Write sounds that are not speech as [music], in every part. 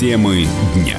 Темы дня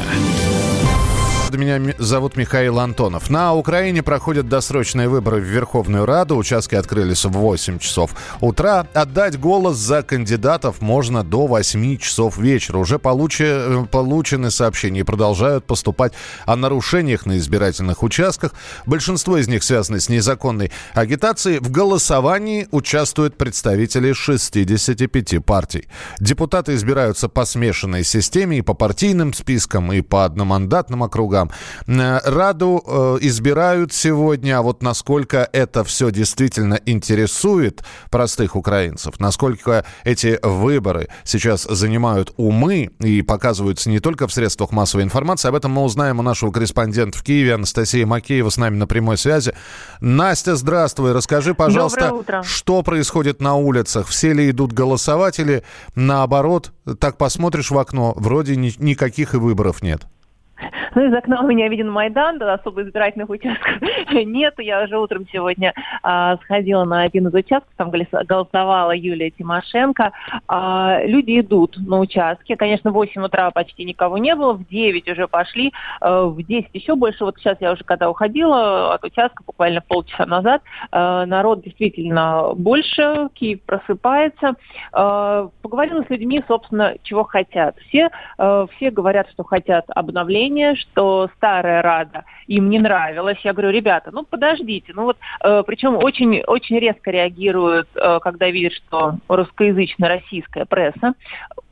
меня зовут Михаил Антонов. На Украине проходят досрочные выборы в Верховную Раду. Участки открылись в 8 часов утра. Отдать голос за кандидатов можно до 8 часов вечера. Уже э, получены сообщения и продолжают поступать о нарушениях на избирательных участках. Большинство из них связаны с незаконной агитацией. В голосовании участвуют представители 65 партий. Депутаты избираются по смешанной системе и по партийным спискам, и по одномандатным округам. Э, Раду э, избирают сегодня, а вот насколько это все действительно интересует простых украинцев, насколько эти выборы сейчас занимают умы и показываются не только в средствах массовой информации, об этом мы узнаем у нашего корреспондента в Киеве, Анастасия Макеева с нами на прямой связи. Настя, здравствуй, расскажи, пожалуйста, что происходит на улицах, все ли идут голосовать или наоборот, так посмотришь в окно, вроде ни, никаких и выборов нет? [laughs] Ну, из окна у меня виден Майдан, да, особо избирательных участков [laughs] нет. Я уже утром сегодня а, сходила на один из участков, там голосовала Юлия Тимошенко. А, люди идут на участки. Конечно, в 8 утра почти никого не было, в 9 уже пошли, а, в 10 еще больше. Вот сейчас я уже когда уходила от участка, буквально полчаса назад, а, народ действительно больше, Киев просыпается. А, поговорила с людьми, собственно, чего хотят. Все, а, все говорят, что хотят обновления, что старая Рада им не нравилась. Я говорю, ребята, ну подождите, ну вот, э, причем очень, очень резко реагируют, э, когда видят, что русскоязычная российская пресса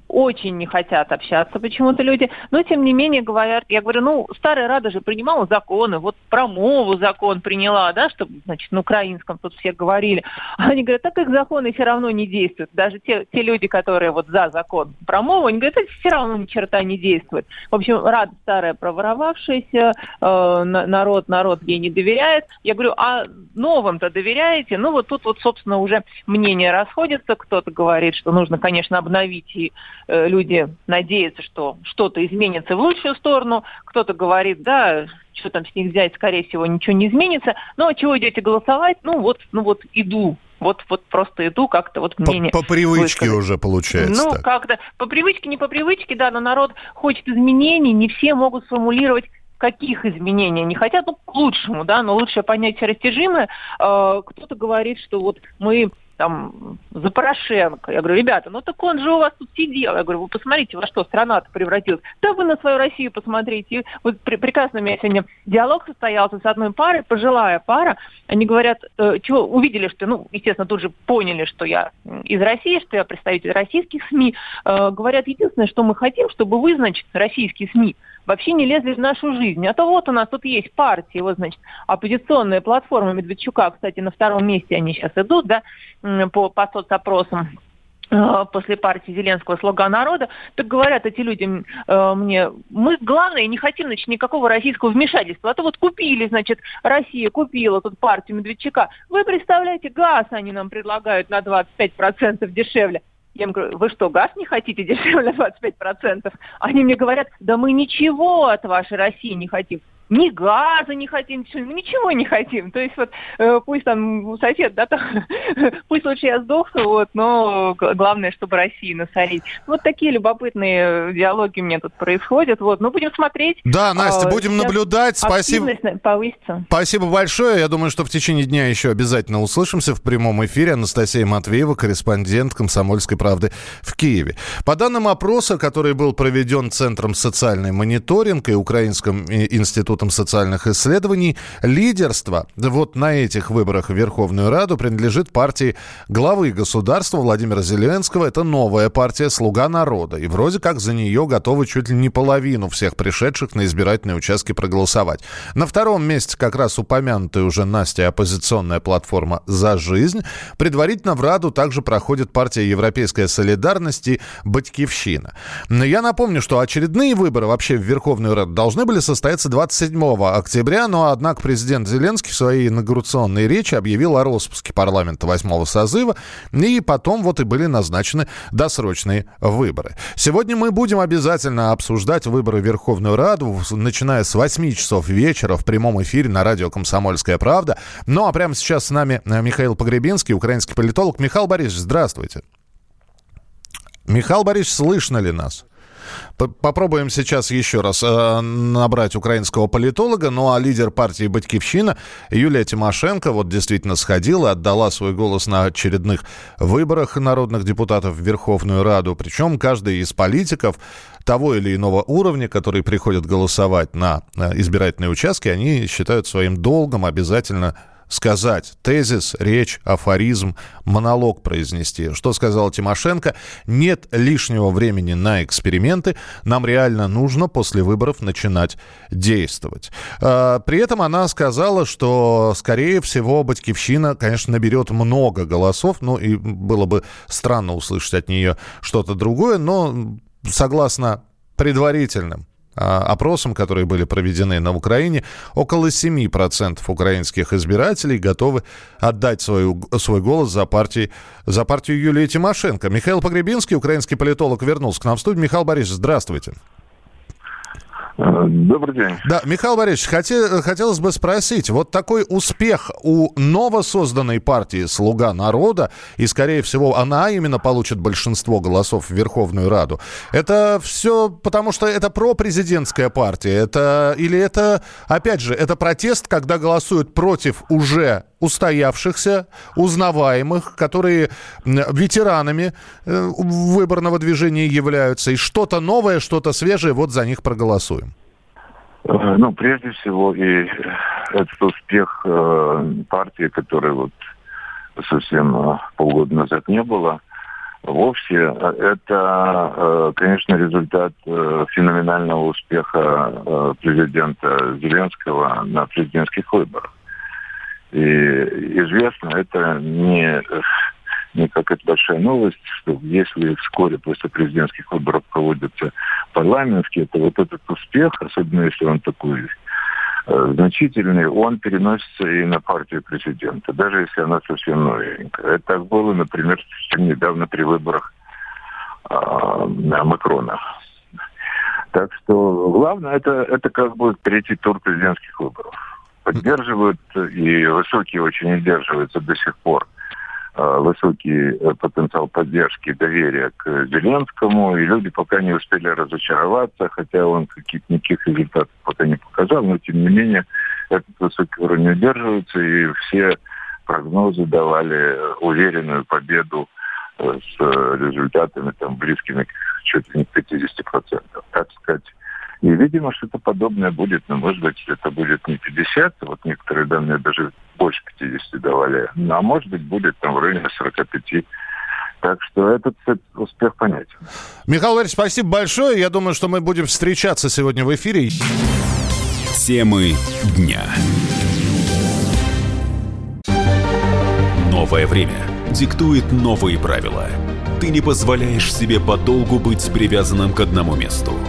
очень не хотят общаться почему-то люди, но тем не менее говорят, я говорю, ну, Старая Рада же принимала законы, вот про мову закон приняла, да, чтобы, значит, на украинском тут все говорили. А они говорят, так их законы все равно не действуют. Даже те, те люди, которые вот за закон про мову, они говорят, это все равно ни черта не действует. В общем, Рада старая проворовавшаяся, э, народ, народ ей не доверяет. Я говорю, а новым-то доверяете? Ну, вот тут вот, собственно, уже мнения расходятся. Кто-то говорит, что нужно, конечно, обновить и люди надеются, что что-то изменится в лучшую сторону, кто-то говорит, да, что там с них взять, скорее всего, ничего не изменится. Ну, а чего идете голосовать? Ну, вот, ну вот иду. Вот, вот просто иду, как-то вот мнение. По, по привычке высказать. уже получается. Ну, как-то по привычке, не по привычке, да, но народ хочет изменений, не все могут сформулировать каких изменений они хотят, ну, к лучшему, да, но лучшее понятие растяжимое. Э, кто-то говорит, что вот мы там, за Порошенко. Я говорю, ребята, ну так он же у вас тут сидел. Я говорю, вы посмотрите, во что страна-то превратилась. Да вы на свою Россию посмотрите. Вот при, прекрасно у меня сегодня диалог состоялся с одной парой, пожилая пара. Они говорят, э, чего, увидели, что, ну, естественно, тут же поняли, что я из России, что я представитель российских СМИ. Э, говорят, единственное, что мы хотим, чтобы вы, значит, российские СМИ, вообще не лезли в нашу жизнь. А то вот у нас тут есть партии, вот, значит, оппозиционная платформа Медведчука, кстати, на втором месте они сейчас идут, да, по, по соцопросам э, после партии Зеленского «Слуга народа», так говорят эти люди э, мне, мы, главное, не хотим, значит, никакого российского вмешательства. А то вот купили, значит, Россия купила тут партию Медведчука. Вы представляете, газ они нам предлагают на 25% дешевле. Я им говорю, вы что, газ не хотите дешевле [laughs] 25%? Они мне говорят, да мы ничего от вашей России не хотим ни газа не хотим, мы ничего не хотим. То есть вот э, пусть там сосед, да, там, [laughs] пусть лучше я сдохну, вот, но главное, чтобы России насолить. Вот такие любопытные диалоги у меня тут происходят. Вот, ну будем смотреть. Да, Настя, а, будем наблюдать. Спасибо. повысится. Спасибо большое. Я думаю, что в течение дня еще обязательно услышимся в прямом эфире. Анастасия Матвеева, корреспондент «Комсомольской правды» в Киеве. По данным опроса, который был проведен Центром социальный мониторинг и Украинским институтом Институтом социальных исследований. Лидерство вот на этих выборах в Верховную Раду принадлежит партии главы государства Владимира Зеленского. Это новая партия «Слуга народа». И вроде как за нее готовы чуть ли не половину всех пришедших на избирательные участки проголосовать. На втором месте как раз упомянутая уже Настя оппозиционная платформа «За жизнь». Предварительно в Раду также проходит партия «Европейская солидарность» и «Батькивщина». Но я напомню, что очередные выборы вообще в Верховную Раду должны были состояться 27 7 октября, но, однако, президент Зеленский в своей инаугурационной речи объявил о распуске парламента 8 созыва, и потом вот и были назначены досрочные выборы. Сегодня мы будем обязательно обсуждать выборы в Верховную Раду, начиная с 8 часов вечера в прямом эфире на радио «Комсомольская правда». Ну, а прямо сейчас с нами э, Михаил Погребинский, украинский политолог. Михаил Борисович, здравствуйте. Михаил Борисович, слышно ли нас? Попробуем сейчас еще раз э, набрать украинского политолога. Ну а лидер партии «Батькивщина» Юлия Тимошенко вот действительно сходила, отдала свой голос на очередных выборах народных депутатов в Верховную Раду. Причем каждый из политиков того или иного уровня, которые приходят голосовать на э, избирательные участки, они считают своим долгом обязательно сказать тезис, речь, афоризм, монолог произнести. Что сказала Тимошенко? Нет лишнего времени на эксперименты. Нам реально нужно после выборов начинать действовать. А, при этом она сказала, что, скорее всего, Батькивщина, конечно, наберет много голосов. Ну, и было бы странно услышать от нее что-то другое, но согласно предварительным опросам, которые были проведены на Украине, около 7% украинских избирателей готовы отдать свою, свой голос за, партии, за партию Юлии Тимошенко. Михаил Погребинский, украинский политолог, вернулся к нам в студию. Михаил Борисович, здравствуйте. Добрый день. Да, Михаил Борисович, хотел, хотелось бы спросить, вот такой успех у новосозданной партии «Слуга народа», и, скорее всего, она именно получит большинство голосов в Верховную Раду, это все потому, что это пропрезидентская партия, это, или это, опять же, это протест, когда голосуют против уже устоявшихся, узнаваемых, которые ветеранами э, выборного движения являются, и что-то новое, что-то свежее, вот за них проголосуем. Э, ну, прежде всего, и этот успех э, партии, которой вот совсем полгода назад не было, вовсе, это, конечно, результат феноменального успеха президента Зеленского на президентских выборах. И известно, это не, не какая-то большая новость, что если вскоре после президентских выборов проводятся парламентские, то вот этот успех, особенно если он такой э, значительный, он переносится и на партию президента, даже если она совсем новенькая. Это так было, например, недавно при выборах э, Макрона. Так что главное это, это как бы третий тур президентских выборов поддерживают, и высокие очень удерживаются до сих пор а, высокий э, потенциал поддержки, доверия к Зеленскому, и люди пока не успели разочароваться, хотя он каких-то никаких результатов пока не показал, но тем не менее этот высокий уровень удерживается, и все прогнозы давали уверенную победу э, с результатами там близкими чуть ли не к 50%. Так сказать, и, видимо, что-то подобное будет, но, может быть, это будет не 50, вот некоторые данные даже больше 50 давали, ну, а может быть, будет там в районе 45. Так что этот, этот успех понятен. Михаил Валерьевич, спасибо большое. Я думаю, что мы будем встречаться сегодня в эфире. Темы дня. Новое время диктует новые правила. Ты не позволяешь себе подолгу быть привязанным к одному месту –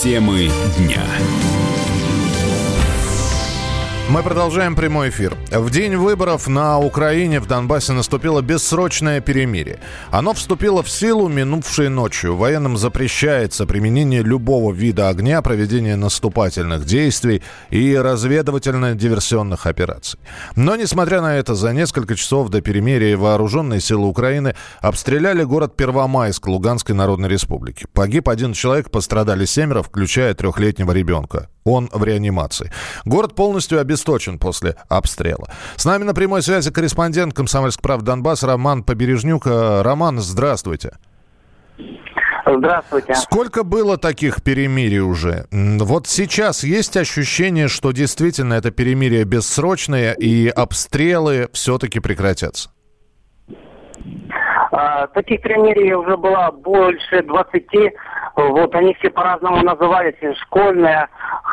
Темы дня. Мы продолжаем прямой эфир. В день выборов на Украине в Донбассе наступило бессрочное перемирие. Оно вступило в силу минувшей ночью. Военным запрещается применение любого вида огня, проведение наступательных действий и разведывательно-диверсионных операций. Но, несмотря на это, за несколько часов до перемирия вооруженные силы Украины обстреляли город Первомайск Луганской Народной Республики. Погиб один человек, пострадали семеро, включая трехлетнего ребенка. Он в реанимации. Город полностью обесточен после обстрела. С нами на прямой связи корреспондент «Комсомольск прав Донбасс» Роман Побережнюк. Э, Роман, здравствуйте. Здравствуйте. Сколько было таких перемирий уже? Вот сейчас есть ощущение, что действительно это перемирие бессрочное и обстрелы все-таки прекратятся? А, таких перемирий уже было больше 20. Вот они все по-разному назывались. Школьная,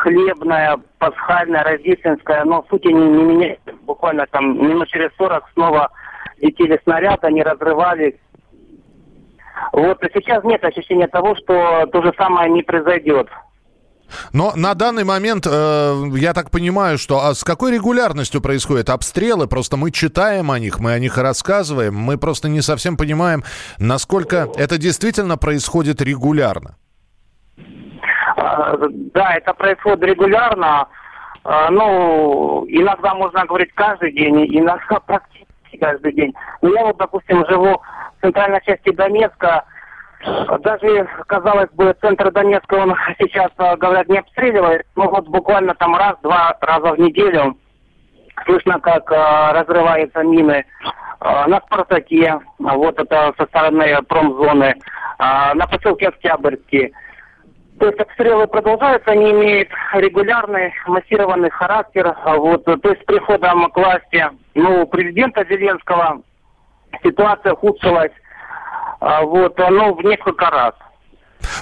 хлебная, пасхальная, рождественская, но сути не, не меняется. Буквально там минут через 40 снова летели снаряды, они разрывали. Вот, а сейчас нет ощущения того, что то же самое не произойдет. Но на данный момент, э, я так понимаю, что а с какой регулярностью происходят обстрелы? Просто мы читаем о них, мы о них рассказываем, мы просто не совсем понимаем, насколько это действительно происходит регулярно. А, да, это происходит регулярно. А, ну, иногда можно говорить каждый день, иногда [laughs] практически каждый день. Но я вот, допустим, живу в центральной части Донецка, даже, казалось бы, центр Донецка, он [laughs] сейчас, а, говорят, не обстреливает, но вот буквально там раз-два раза в неделю слышно, как э, разрываются мины на Спартаке, вот это со стороны промзоны, на поселке Октябрьский. То есть обстрелы продолжаются, они имеют регулярный, массированный характер. Вот, то есть с приходом к власти ну, президента Зеленского ситуация ухудшилась а, вот, ну, в несколько раз.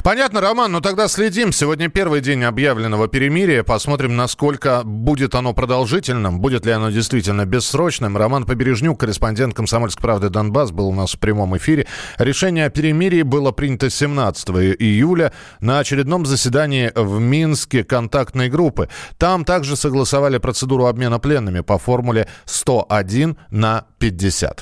Понятно, Роман, ну тогда следим. Сегодня первый день объявленного перемирия. Посмотрим, насколько будет оно продолжительным, будет ли оно действительно бессрочным. Роман Побережнюк, корреспондент «Комсомольской правды» Донбасс, был у нас в прямом эфире. Решение о перемирии было принято 17 июля на очередном заседании в Минске контактной группы. Там также согласовали процедуру обмена пленными по формуле 101 на 50.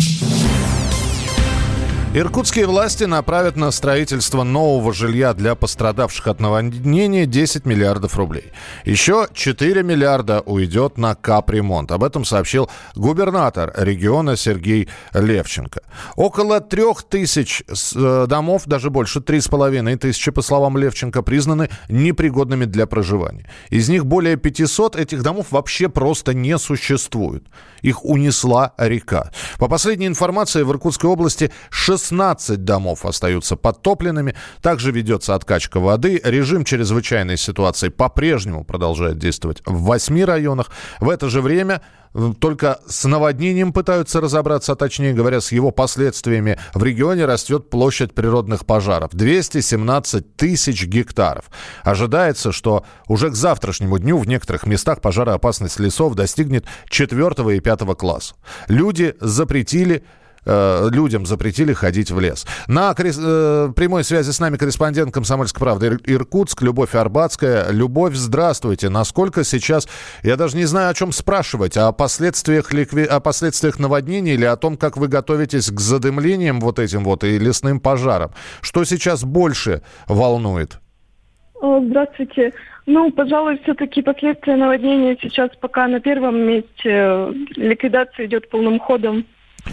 Иркутские власти направят на строительство нового жилья для пострадавших от наводнения 10 миллиардов рублей. Еще 4 миллиарда уйдет на капремонт. Об этом сообщил губернатор региона Сергей Левченко. Около трех тысяч э, домов, даже больше, три с половиной тысячи, по словам Левченко, признаны непригодными для проживания. Из них более 500 этих домов вообще просто не существует. Их унесла река. По последней информации, в Иркутской области 16 домов остаются подтопленными. Также ведется откачка воды. Режим чрезвычайной ситуации по-прежнему продолжает действовать в 8 районах. В это же время только с наводнением пытаются разобраться, а точнее говоря, с его последствиями. В регионе растет площадь природных пожаров. 217 тысяч гектаров. Ожидается, что уже к завтрашнему дню в некоторых местах пожароопасность лесов достигнет 4 и 5 класса. Люди запретили Э, людям запретили ходить в лес. На э, прямой связи с нами корреспондент «Комсомольской правды» Иркутск, Любовь Арбатская. Любовь, здравствуйте. Насколько сейчас, я даже не знаю, о чем спрашивать, о последствиях, ликви... о последствиях наводнения или о том, как вы готовитесь к задымлениям вот этим вот и лесным пожарам. Что сейчас больше волнует? Здравствуйте. Ну, пожалуй, все-таки последствия наводнения сейчас пока на первом месте. Ликвидация идет полным ходом.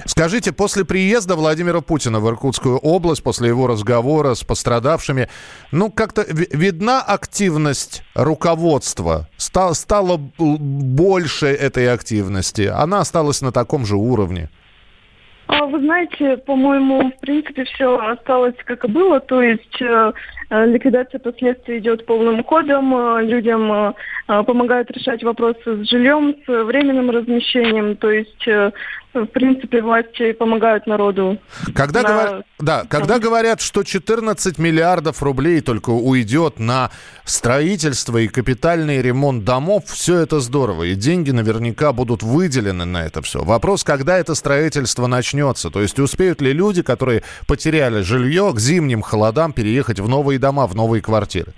Скажите, после приезда Владимира Путина в Иркутскую область, после его разговора с пострадавшими, ну, как-то видна активность руководства? Стало, стало больше этой активности? Она осталась на таком же уровне? А, вы знаете, по-моему, в принципе, все осталось как и было, то есть э, э ликвидация последствий идет полным ходом, э, людям э, э, помогают решать вопросы с жильем, с временным размещением, то есть э, в принципе, власти помогают народу. Когда, на... говор... да, когда говорят, что 14 миллиардов рублей только уйдет на строительство и капитальный ремонт домов, все это здорово. И деньги наверняка будут выделены на это все. Вопрос, когда это строительство начнется. То есть успеют ли люди, которые потеряли жилье, к зимним холодам переехать в новые дома, в новые квартиры?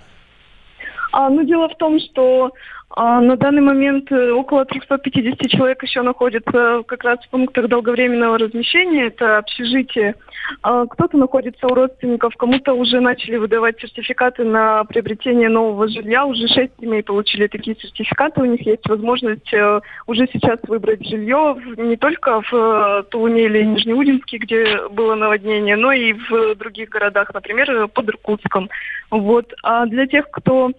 А, ну, дело в том, что а на данный момент э, около 350 человек еще находятся как раз в пунктах долговременного размещения. Это общежитие. А кто-то находится у родственников, кому-то уже начали выдавать сертификаты на приобретение нового жилья. Уже шесть семей получили такие сертификаты. У них есть возможность э, уже сейчас выбрать жилье не только в э, Тулуне или Нижнеудинске, где было наводнение, но и в других городах, например, под Иркутском. Вот. А для тех, кто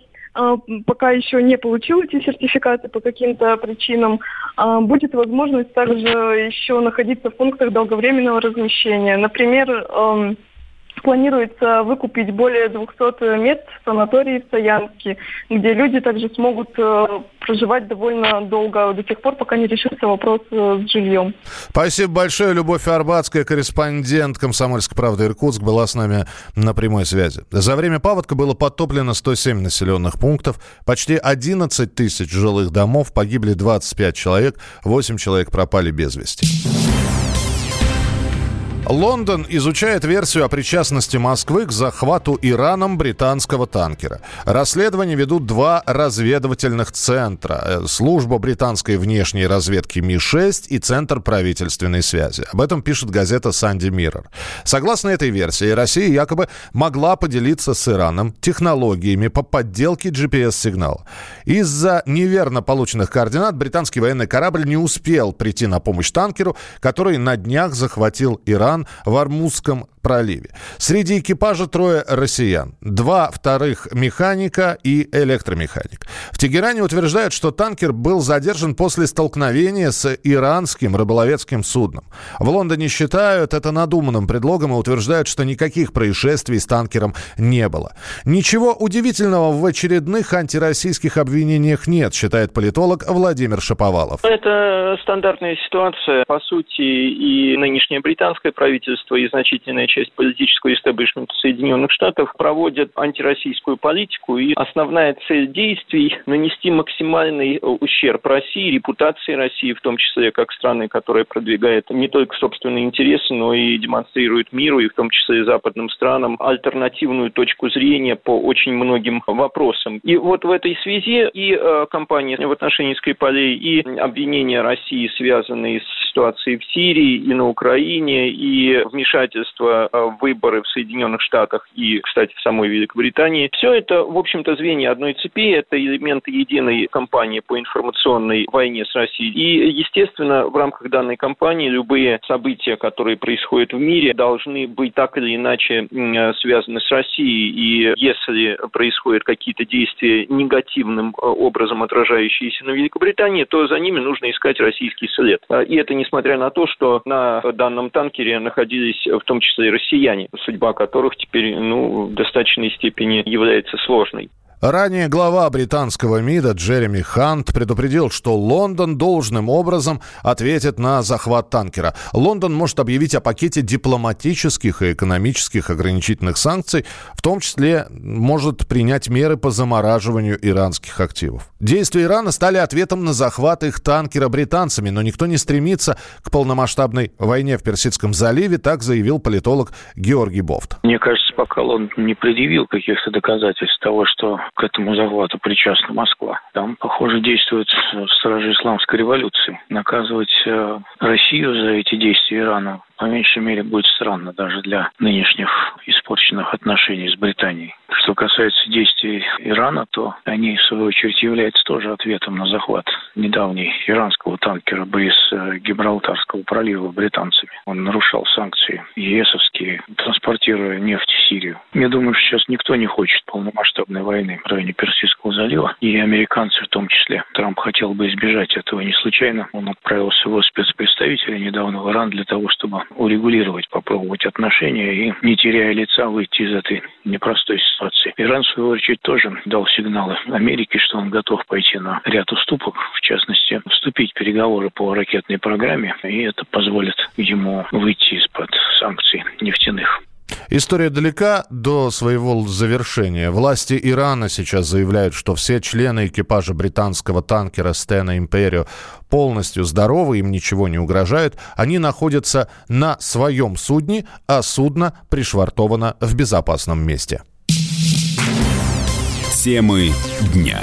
пока еще не получил эти сертификаты по каким-то причинам, а, будет возможность также еще находиться в пунктах долговременного размещения. Например, планируется выкупить более 200 мест в санатории в Саянске, где люди также смогут э, проживать довольно долго, до тех пор, пока не решится вопрос э, с жильем. Спасибо большое. Любовь Арбатская, корреспондент «Комсомольской правды» Иркутск, была с нами на прямой связи. За время паводка было подтоплено 107 населенных пунктов, почти 11 тысяч жилых домов, погибли 25 человек, 8 человек пропали без вести. Лондон изучает версию о причастности Москвы к захвату Ираном британского танкера. Расследование ведут два разведывательных центра. Э, служба британской внешней разведки Ми-6 и Центр правительственной связи. Об этом пишет газета «Санди Миррор». Согласно этой версии, Россия якобы могла поделиться с Ираном технологиями по подделке GPS-сигнала. Из-за неверно полученных координат британский военный корабль не успел прийти на помощь танкеру, который на днях захватил Иран Иран в Армузском проливе. Среди экипажа трое россиян. Два вторых механика и электромеханик. В Тегеране утверждают, что танкер был задержан после столкновения с иранским рыболовецким судном. В Лондоне считают это надуманным предлогом и утверждают, что никаких происшествий с танкером не было. Ничего удивительного в очередных антироссийских обвинениях нет, считает политолог Владимир Шаповалов. Это стандартная ситуация. По сути, и нынешнее британское правительство, и значительная часть политического истеблишмента Соединенных Штатов проводят антироссийскую политику, и основная цель действий – нанести максимальный э, ущерб России, репутации России, в том числе как страны, которая продвигает не только собственные интересы, но и демонстрирует миру, и в том числе и западным странам, альтернативную точку зрения по очень многим вопросам. И вот в этой связи и э, кампания в отношении Скрипалей, и обвинения России, связанные с ситуацией в Сирии и на Украине, и вмешательство выборы в Соединенных Штатах и, кстати, в самой Великобритании. Все это, в общем-то, звенья одной цепи, это элементы единой кампании по информационной войне с Россией. И, естественно, в рамках данной кампании любые события, которые происходят в мире, должны быть так или иначе связаны с Россией. И если происходят какие-то действия негативным э, образом отражающиеся на Великобритании, то за ними нужно искать российский след. И это несмотря на то, что на данном танкере находились в том числе россияне, судьба которых теперь ну, в достаточной степени является сложной. Ранее глава британского МИДа Джереми Хант предупредил, что Лондон должным образом ответит на захват танкера. Лондон может объявить о пакете дипломатических и экономических ограничительных санкций, в том числе может принять меры по замораживанию иранских активов. Действия Ирана стали ответом на захват их танкера британцами, но никто не стремится к полномасштабной войне в Персидском заливе, так заявил политолог Георгий Бофт. Мне кажется, пока Лондон не предъявил каких-то доказательств того, что к этому захвату причастна Москва. Там, похоже, действуют стражи исламской революции. Наказывать э, Россию за эти действия Ирана по меньшей мере будет странно даже для нынешних испорченных отношений с Британией. Что касается действий Ирана, то они, в свою очередь, являются тоже ответом на захват недавней иранского танкера близ э, Гибралтарского пролива британцами. Он нарушал санкции ЕСовские, транспортируя нефть в Сирию. Я думаю, что сейчас никто не хочет полномасштабной войны в районе Персидского залива, и американцы в том числе. Трамп хотел бы избежать этого не случайно. Он отправил своего спецпредставителя недавно в Иран для того, чтобы урегулировать, попробовать отношения и, не теряя лица, выйти из этой непростой ситуации. Иран, в свою очередь, тоже дал сигналы Америке, что он готов пойти на ряд уступок, в частности, вступить в переговоры по ракетной программе, и это позволит ему выйти из-под санкций нефтяных. История далека до своего завершения. Власти Ирана сейчас заявляют, что все члены экипажа британского танкера Стена Империо полностью здоровы, им ничего не угрожает. Они находятся на своем судне, а судно пришвартовано в безопасном месте. Темы дня.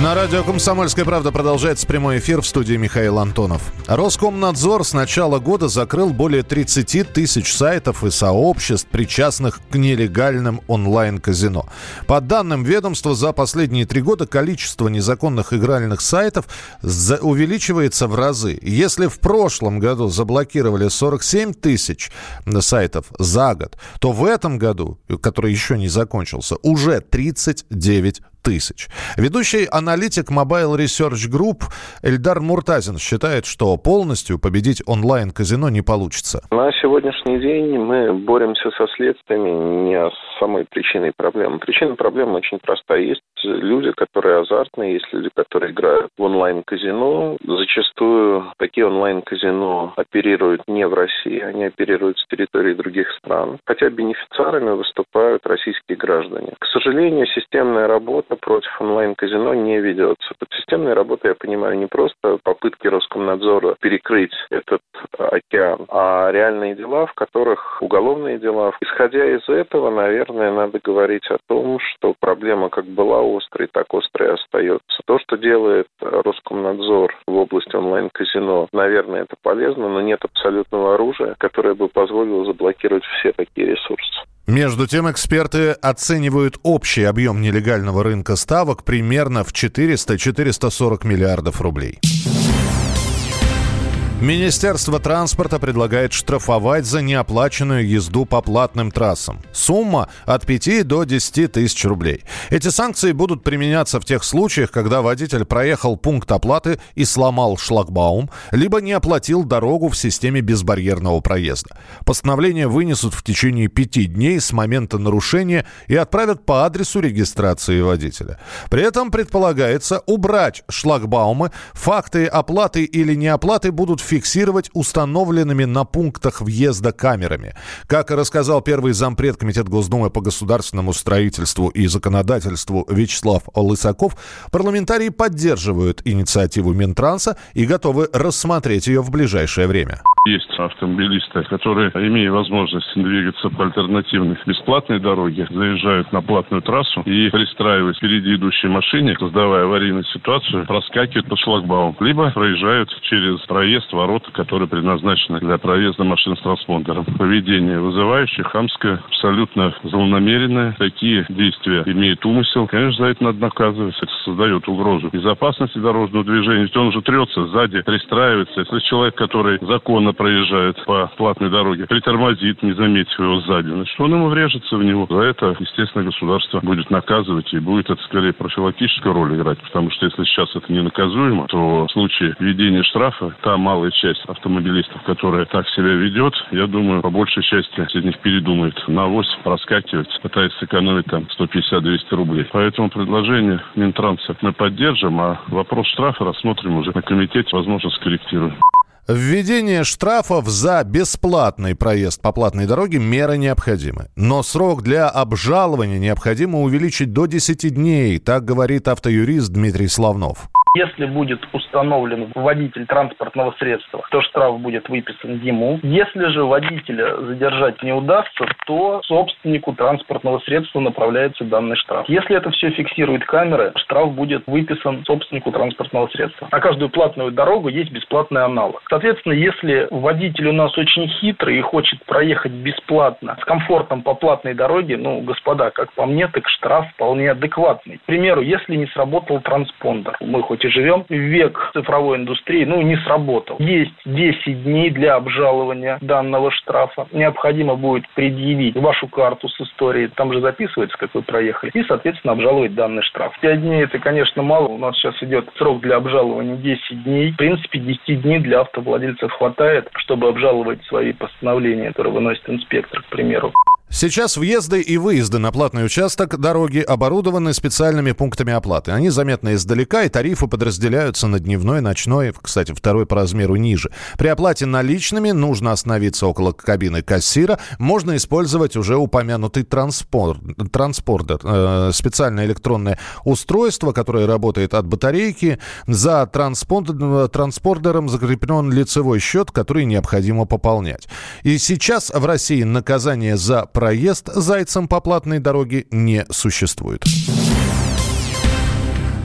На радио «Комсомольская правда» продолжается прямой эфир в студии Михаил Антонов. Роскомнадзор с начала года закрыл более 30 тысяч сайтов и сообществ, причастных к нелегальным онлайн-казино. По данным ведомства, за последние три года количество незаконных игральных сайтов увеличивается в разы. Если в прошлом году заблокировали 47 тысяч сайтов за год, то в этом году, который еще не закончился, уже 39 тысяч. Ведущий аналитик Mobile Research Group Эльдар Муртазин считает, что полностью победить онлайн-казино не получится. На сегодняшний день мы боремся со следствиями не с самой причиной проблемы. Причина проблемы очень простая. Есть люди, которые азартные, есть люди, которые играют в онлайн-казино. Зачастую такие онлайн-казино оперируют не в России, они оперируют с территории других стран. Хотя бенефициарами выступают российские граждане. К сожалению, системная работа против онлайн-казино не ведется. Под системной работой я понимаю не просто попытки Роскомнадзора перекрыть этот океан, а реальные дела, в которых уголовные дела. Исходя из этого, наверное, надо говорить о том, что проблема как была острой, так острой остается. То, что делает Роскомнадзор в области онлайн-казино, наверное, это полезно, но нет абсолютного оружия, которое бы позволило заблокировать все такие ресурсы. Между тем, эксперты оценивают общий объем нелегального рынка ставок примерно в 400-440 миллиардов рублей. Министерство транспорта предлагает штрафовать за неоплаченную езду по платным трассам. Сумма от 5 до 10 тысяч рублей. Эти санкции будут применяться в тех случаях, когда водитель проехал пункт оплаты и сломал шлагбаум, либо не оплатил дорогу в системе безбарьерного проезда. Постановление вынесут в течение пяти дней с момента нарушения и отправят по адресу регистрации водителя. При этом предполагается убрать шлагбаумы, факты оплаты или неоплаты будут фиксировать установленными на пунктах въезда камерами. Как рассказал первый зампред Комитет Госдумы по государственному строительству и законодательству Вячеслав Лысаков, парламентарии поддерживают инициативу Минтранса и готовы рассмотреть ее в ближайшее время. Есть автомобилисты, которые, имея возможность двигаться по альтернативной бесплатной дороге, заезжают на платную трассу и, пристраиваясь впереди идущей машине, создавая аварийную ситуацию, проскакивают по шлагбауму. Либо проезжают через проезд ворота, которые предназначены для проезда машин с транспондером. Поведение вызывающее, хамское, абсолютно злонамеренное. Такие действия имеют умысел. Конечно, за это надо наказывать. Это создает угрозу безопасности дорожного движения. Ведь он уже трется сзади, пристраивается. Если человек, который законно медленно проезжает по платной дороге, притормозит, не заметив его сзади, значит, он ему врежется в него. За это, естественно, государство будет наказывать, и будет это скорее профилактическую роль играть, потому что если сейчас это не наказуемо, то в случае введения штрафа, та малая часть автомобилистов, которая так себя ведет, я думаю, по большей части среди них передумает на авось проскакивать, пытаясь сэкономить там 150-200 рублей. Поэтому предложение Минтранса мы поддержим, а вопрос штрафа рассмотрим уже на комитете, возможно, скорректируем. Введение штрафов за бесплатный проезд по платной дороге – меры необходимы. Но срок для обжалования необходимо увеличить до 10 дней, так говорит автоюрист Дмитрий Славнов. Если будет установлен водитель транспортного средства, то штраф будет выписан ему. Если же водителя задержать не удастся, то собственнику транспортного средства направляется данный штраф. Если это все фиксирует камеры, штраф будет выписан собственнику транспортного средства. На каждую платную дорогу есть бесплатный аналог. Соответственно, если водитель у нас очень хитрый и хочет проехать бесплатно с комфортом по платной дороге, ну, господа, как по мне, так штраф вполне адекватный. К примеру, если не сработал транспондер, мы хоть и живем век цифровой индустрии, ну, не сработал. Есть 10 дней для обжалования данного штрафа. Необходимо будет предъявить вашу карту с историей, там же записывается, как вы проехали, и, соответственно, обжаловать данный штраф. 5 дней это, конечно, мало. У нас сейчас идет срок для обжалования 10 дней. В принципе, 10 дней для автовладельцев хватает, чтобы обжаловать свои постановления, которые выносит инспектор, к примеру. Сейчас въезды и выезды на платный участок дороги оборудованы специальными пунктами оплаты. Они заметны издалека, и тарифы подразделяются на дневной, ночной, кстати, второй по размеру ниже. При оплате наличными нужно остановиться около кабины кассира. Можно использовать уже упомянутый транспорт, транспордер, э, специальное электронное устройство, которое работает от батарейки. За транспорт, транспордером закреплен лицевой счет, который необходимо пополнять. И сейчас в России наказание за проезд зайцем по платной дороге не существует.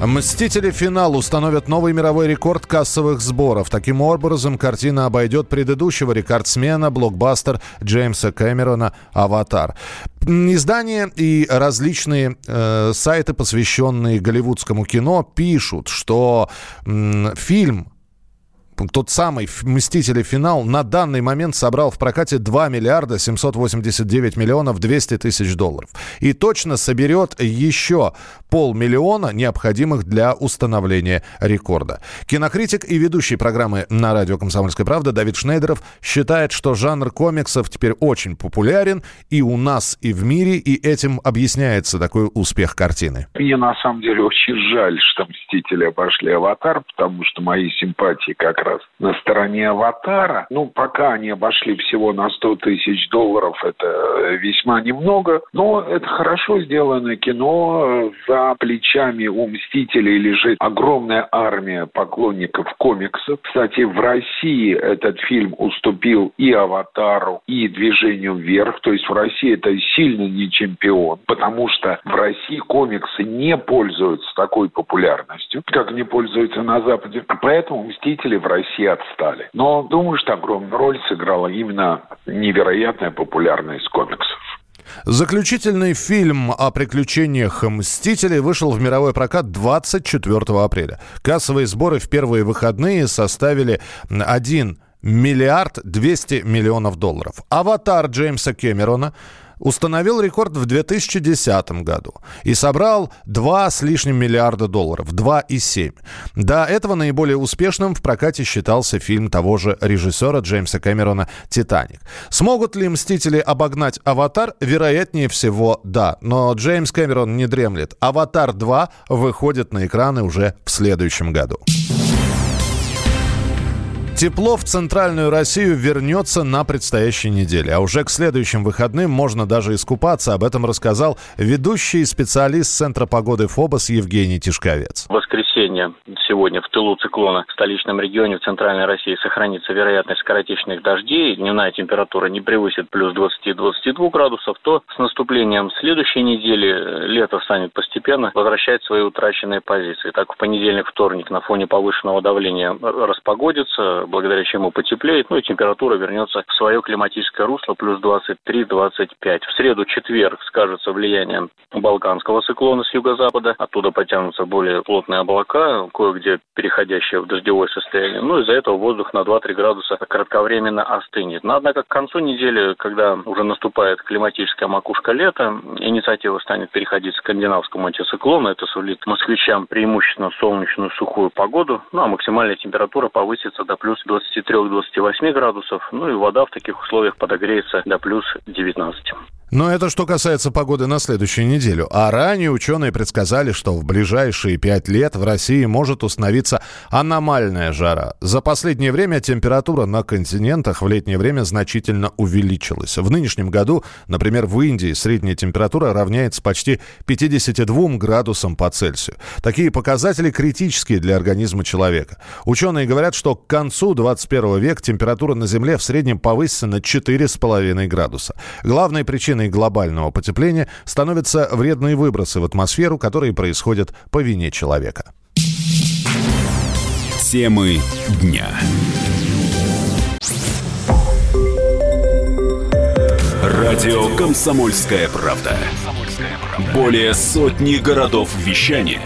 «Мстители. Финал» установят новый мировой рекорд кассовых сборов. Таким образом, картина обойдет предыдущего рекордсмена, блокбастер Джеймса Кэмерона «Аватар». Издания и различные э, сайты, посвященные голливудскому кино, пишут, что м, фильм тот самый «Мстители. Финал» на данный момент собрал в прокате 2 миллиарда 789 миллионов 200 тысяч долларов. И точно соберет еще полмиллиона, необходимых для установления рекорда. Кинокритик и ведущий программы на радио «Комсомольская правда» Давид Шнейдеров считает, что жанр комиксов теперь очень популярен и у нас, и в мире, и этим объясняется такой успех картины. Мне на самом деле очень жаль, что «Мстители» обошли «Аватар», потому что мои симпатии как раз на стороне «Аватара». Ну, пока они обошли всего на 100 тысяч долларов, это весьма немного, но это хорошо сделанное кино. За плечами у «Мстителей» лежит огромная армия поклонников комиксов. Кстати, в России этот фильм уступил и «Аватару», и «Движению вверх». То есть в России это сильно не чемпион, потому что в России комиксы не пользуются такой популярностью, как не пользуются на Западе. Поэтому «Мстители» в России России отстали. Но думаю, что огромную роль сыграла именно невероятная популярность комиксов. Заключительный фильм о приключениях «Мстителей» вышел в мировой прокат 24 апреля. Кассовые сборы в первые выходные составили 1 миллиард 200 миллионов долларов. «Аватар» Джеймса Кэмерона – установил рекорд в 2010 году и собрал 2 с лишним миллиарда долларов, 2,7. До этого наиболее успешным в прокате считался фильм того же режиссера Джеймса Кэмерона «Титаник». Смогут ли «Мстители» обогнать «Аватар»? Вероятнее всего, да. Но Джеймс Кэмерон не дремлет. «Аватар 2» выходит на экраны уже в следующем году. Тепло в центральную Россию вернется на предстоящей неделе. А уже к следующим выходным можно даже искупаться. Об этом рассказал ведущий специалист Центра погоды ФОБОС Евгений Тишковец. Воскресенье сегодня в тылу циклона в столичном регионе в центральной России сохранится вероятность скоротечных дождей. Дневная температура не превысит плюс 20-22 градусов. То с наступлением следующей недели лето станет постепенно возвращать свои утраченные позиции. Так в понедельник, вторник на фоне повышенного давления распогодится благодаря чему потеплеет, ну и температура вернется в свое климатическое русло, плюс 23-25. В среду, четверг скажется влияние балканского циклона с юго-запада, оттуда потянутся более плотные облака, кое-где переходящие в дождевое состояние. Ну, из-за этого воздух на 2-3 градуса кратковременно остынет. Но, однако, к концу недели, когда уже наступает климатическая макушка лета, инициатива станет переходить к скандинавскому антициклону. Это сулит москвичам преимущественно солнечную сухую погоду. Ну, а максимальная температура повысится до плюс плюс 23-28 градусов. Ну и вода в таких условиях подогреется до плюс 19. Но это что касается погоды на следующую неделю. А ранее ученые предсказали, что в ближайшие пять лет в России может установиться аномальная жара. За последнее время температура на континентах в летнее время значительно увеличилась. В нынешнем году, например, в Индии средняя температура равняется почти 52 градусам по Цельсию. Такие показатели критические для организма человека. Ученые говорят, что к концу 21 века температура на Земле в среднем повысится на 4,5 градуса. Главной причиной причиной глобального потепления становятся вредные выбросы в атмосферу, которые происходят по вине человека. Темы дня. Радио «Комсомольская правда». Более сотни городов вещания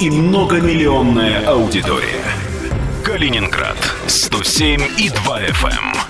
и многомиллионная аудитория. Калининград 107 и 2 FM.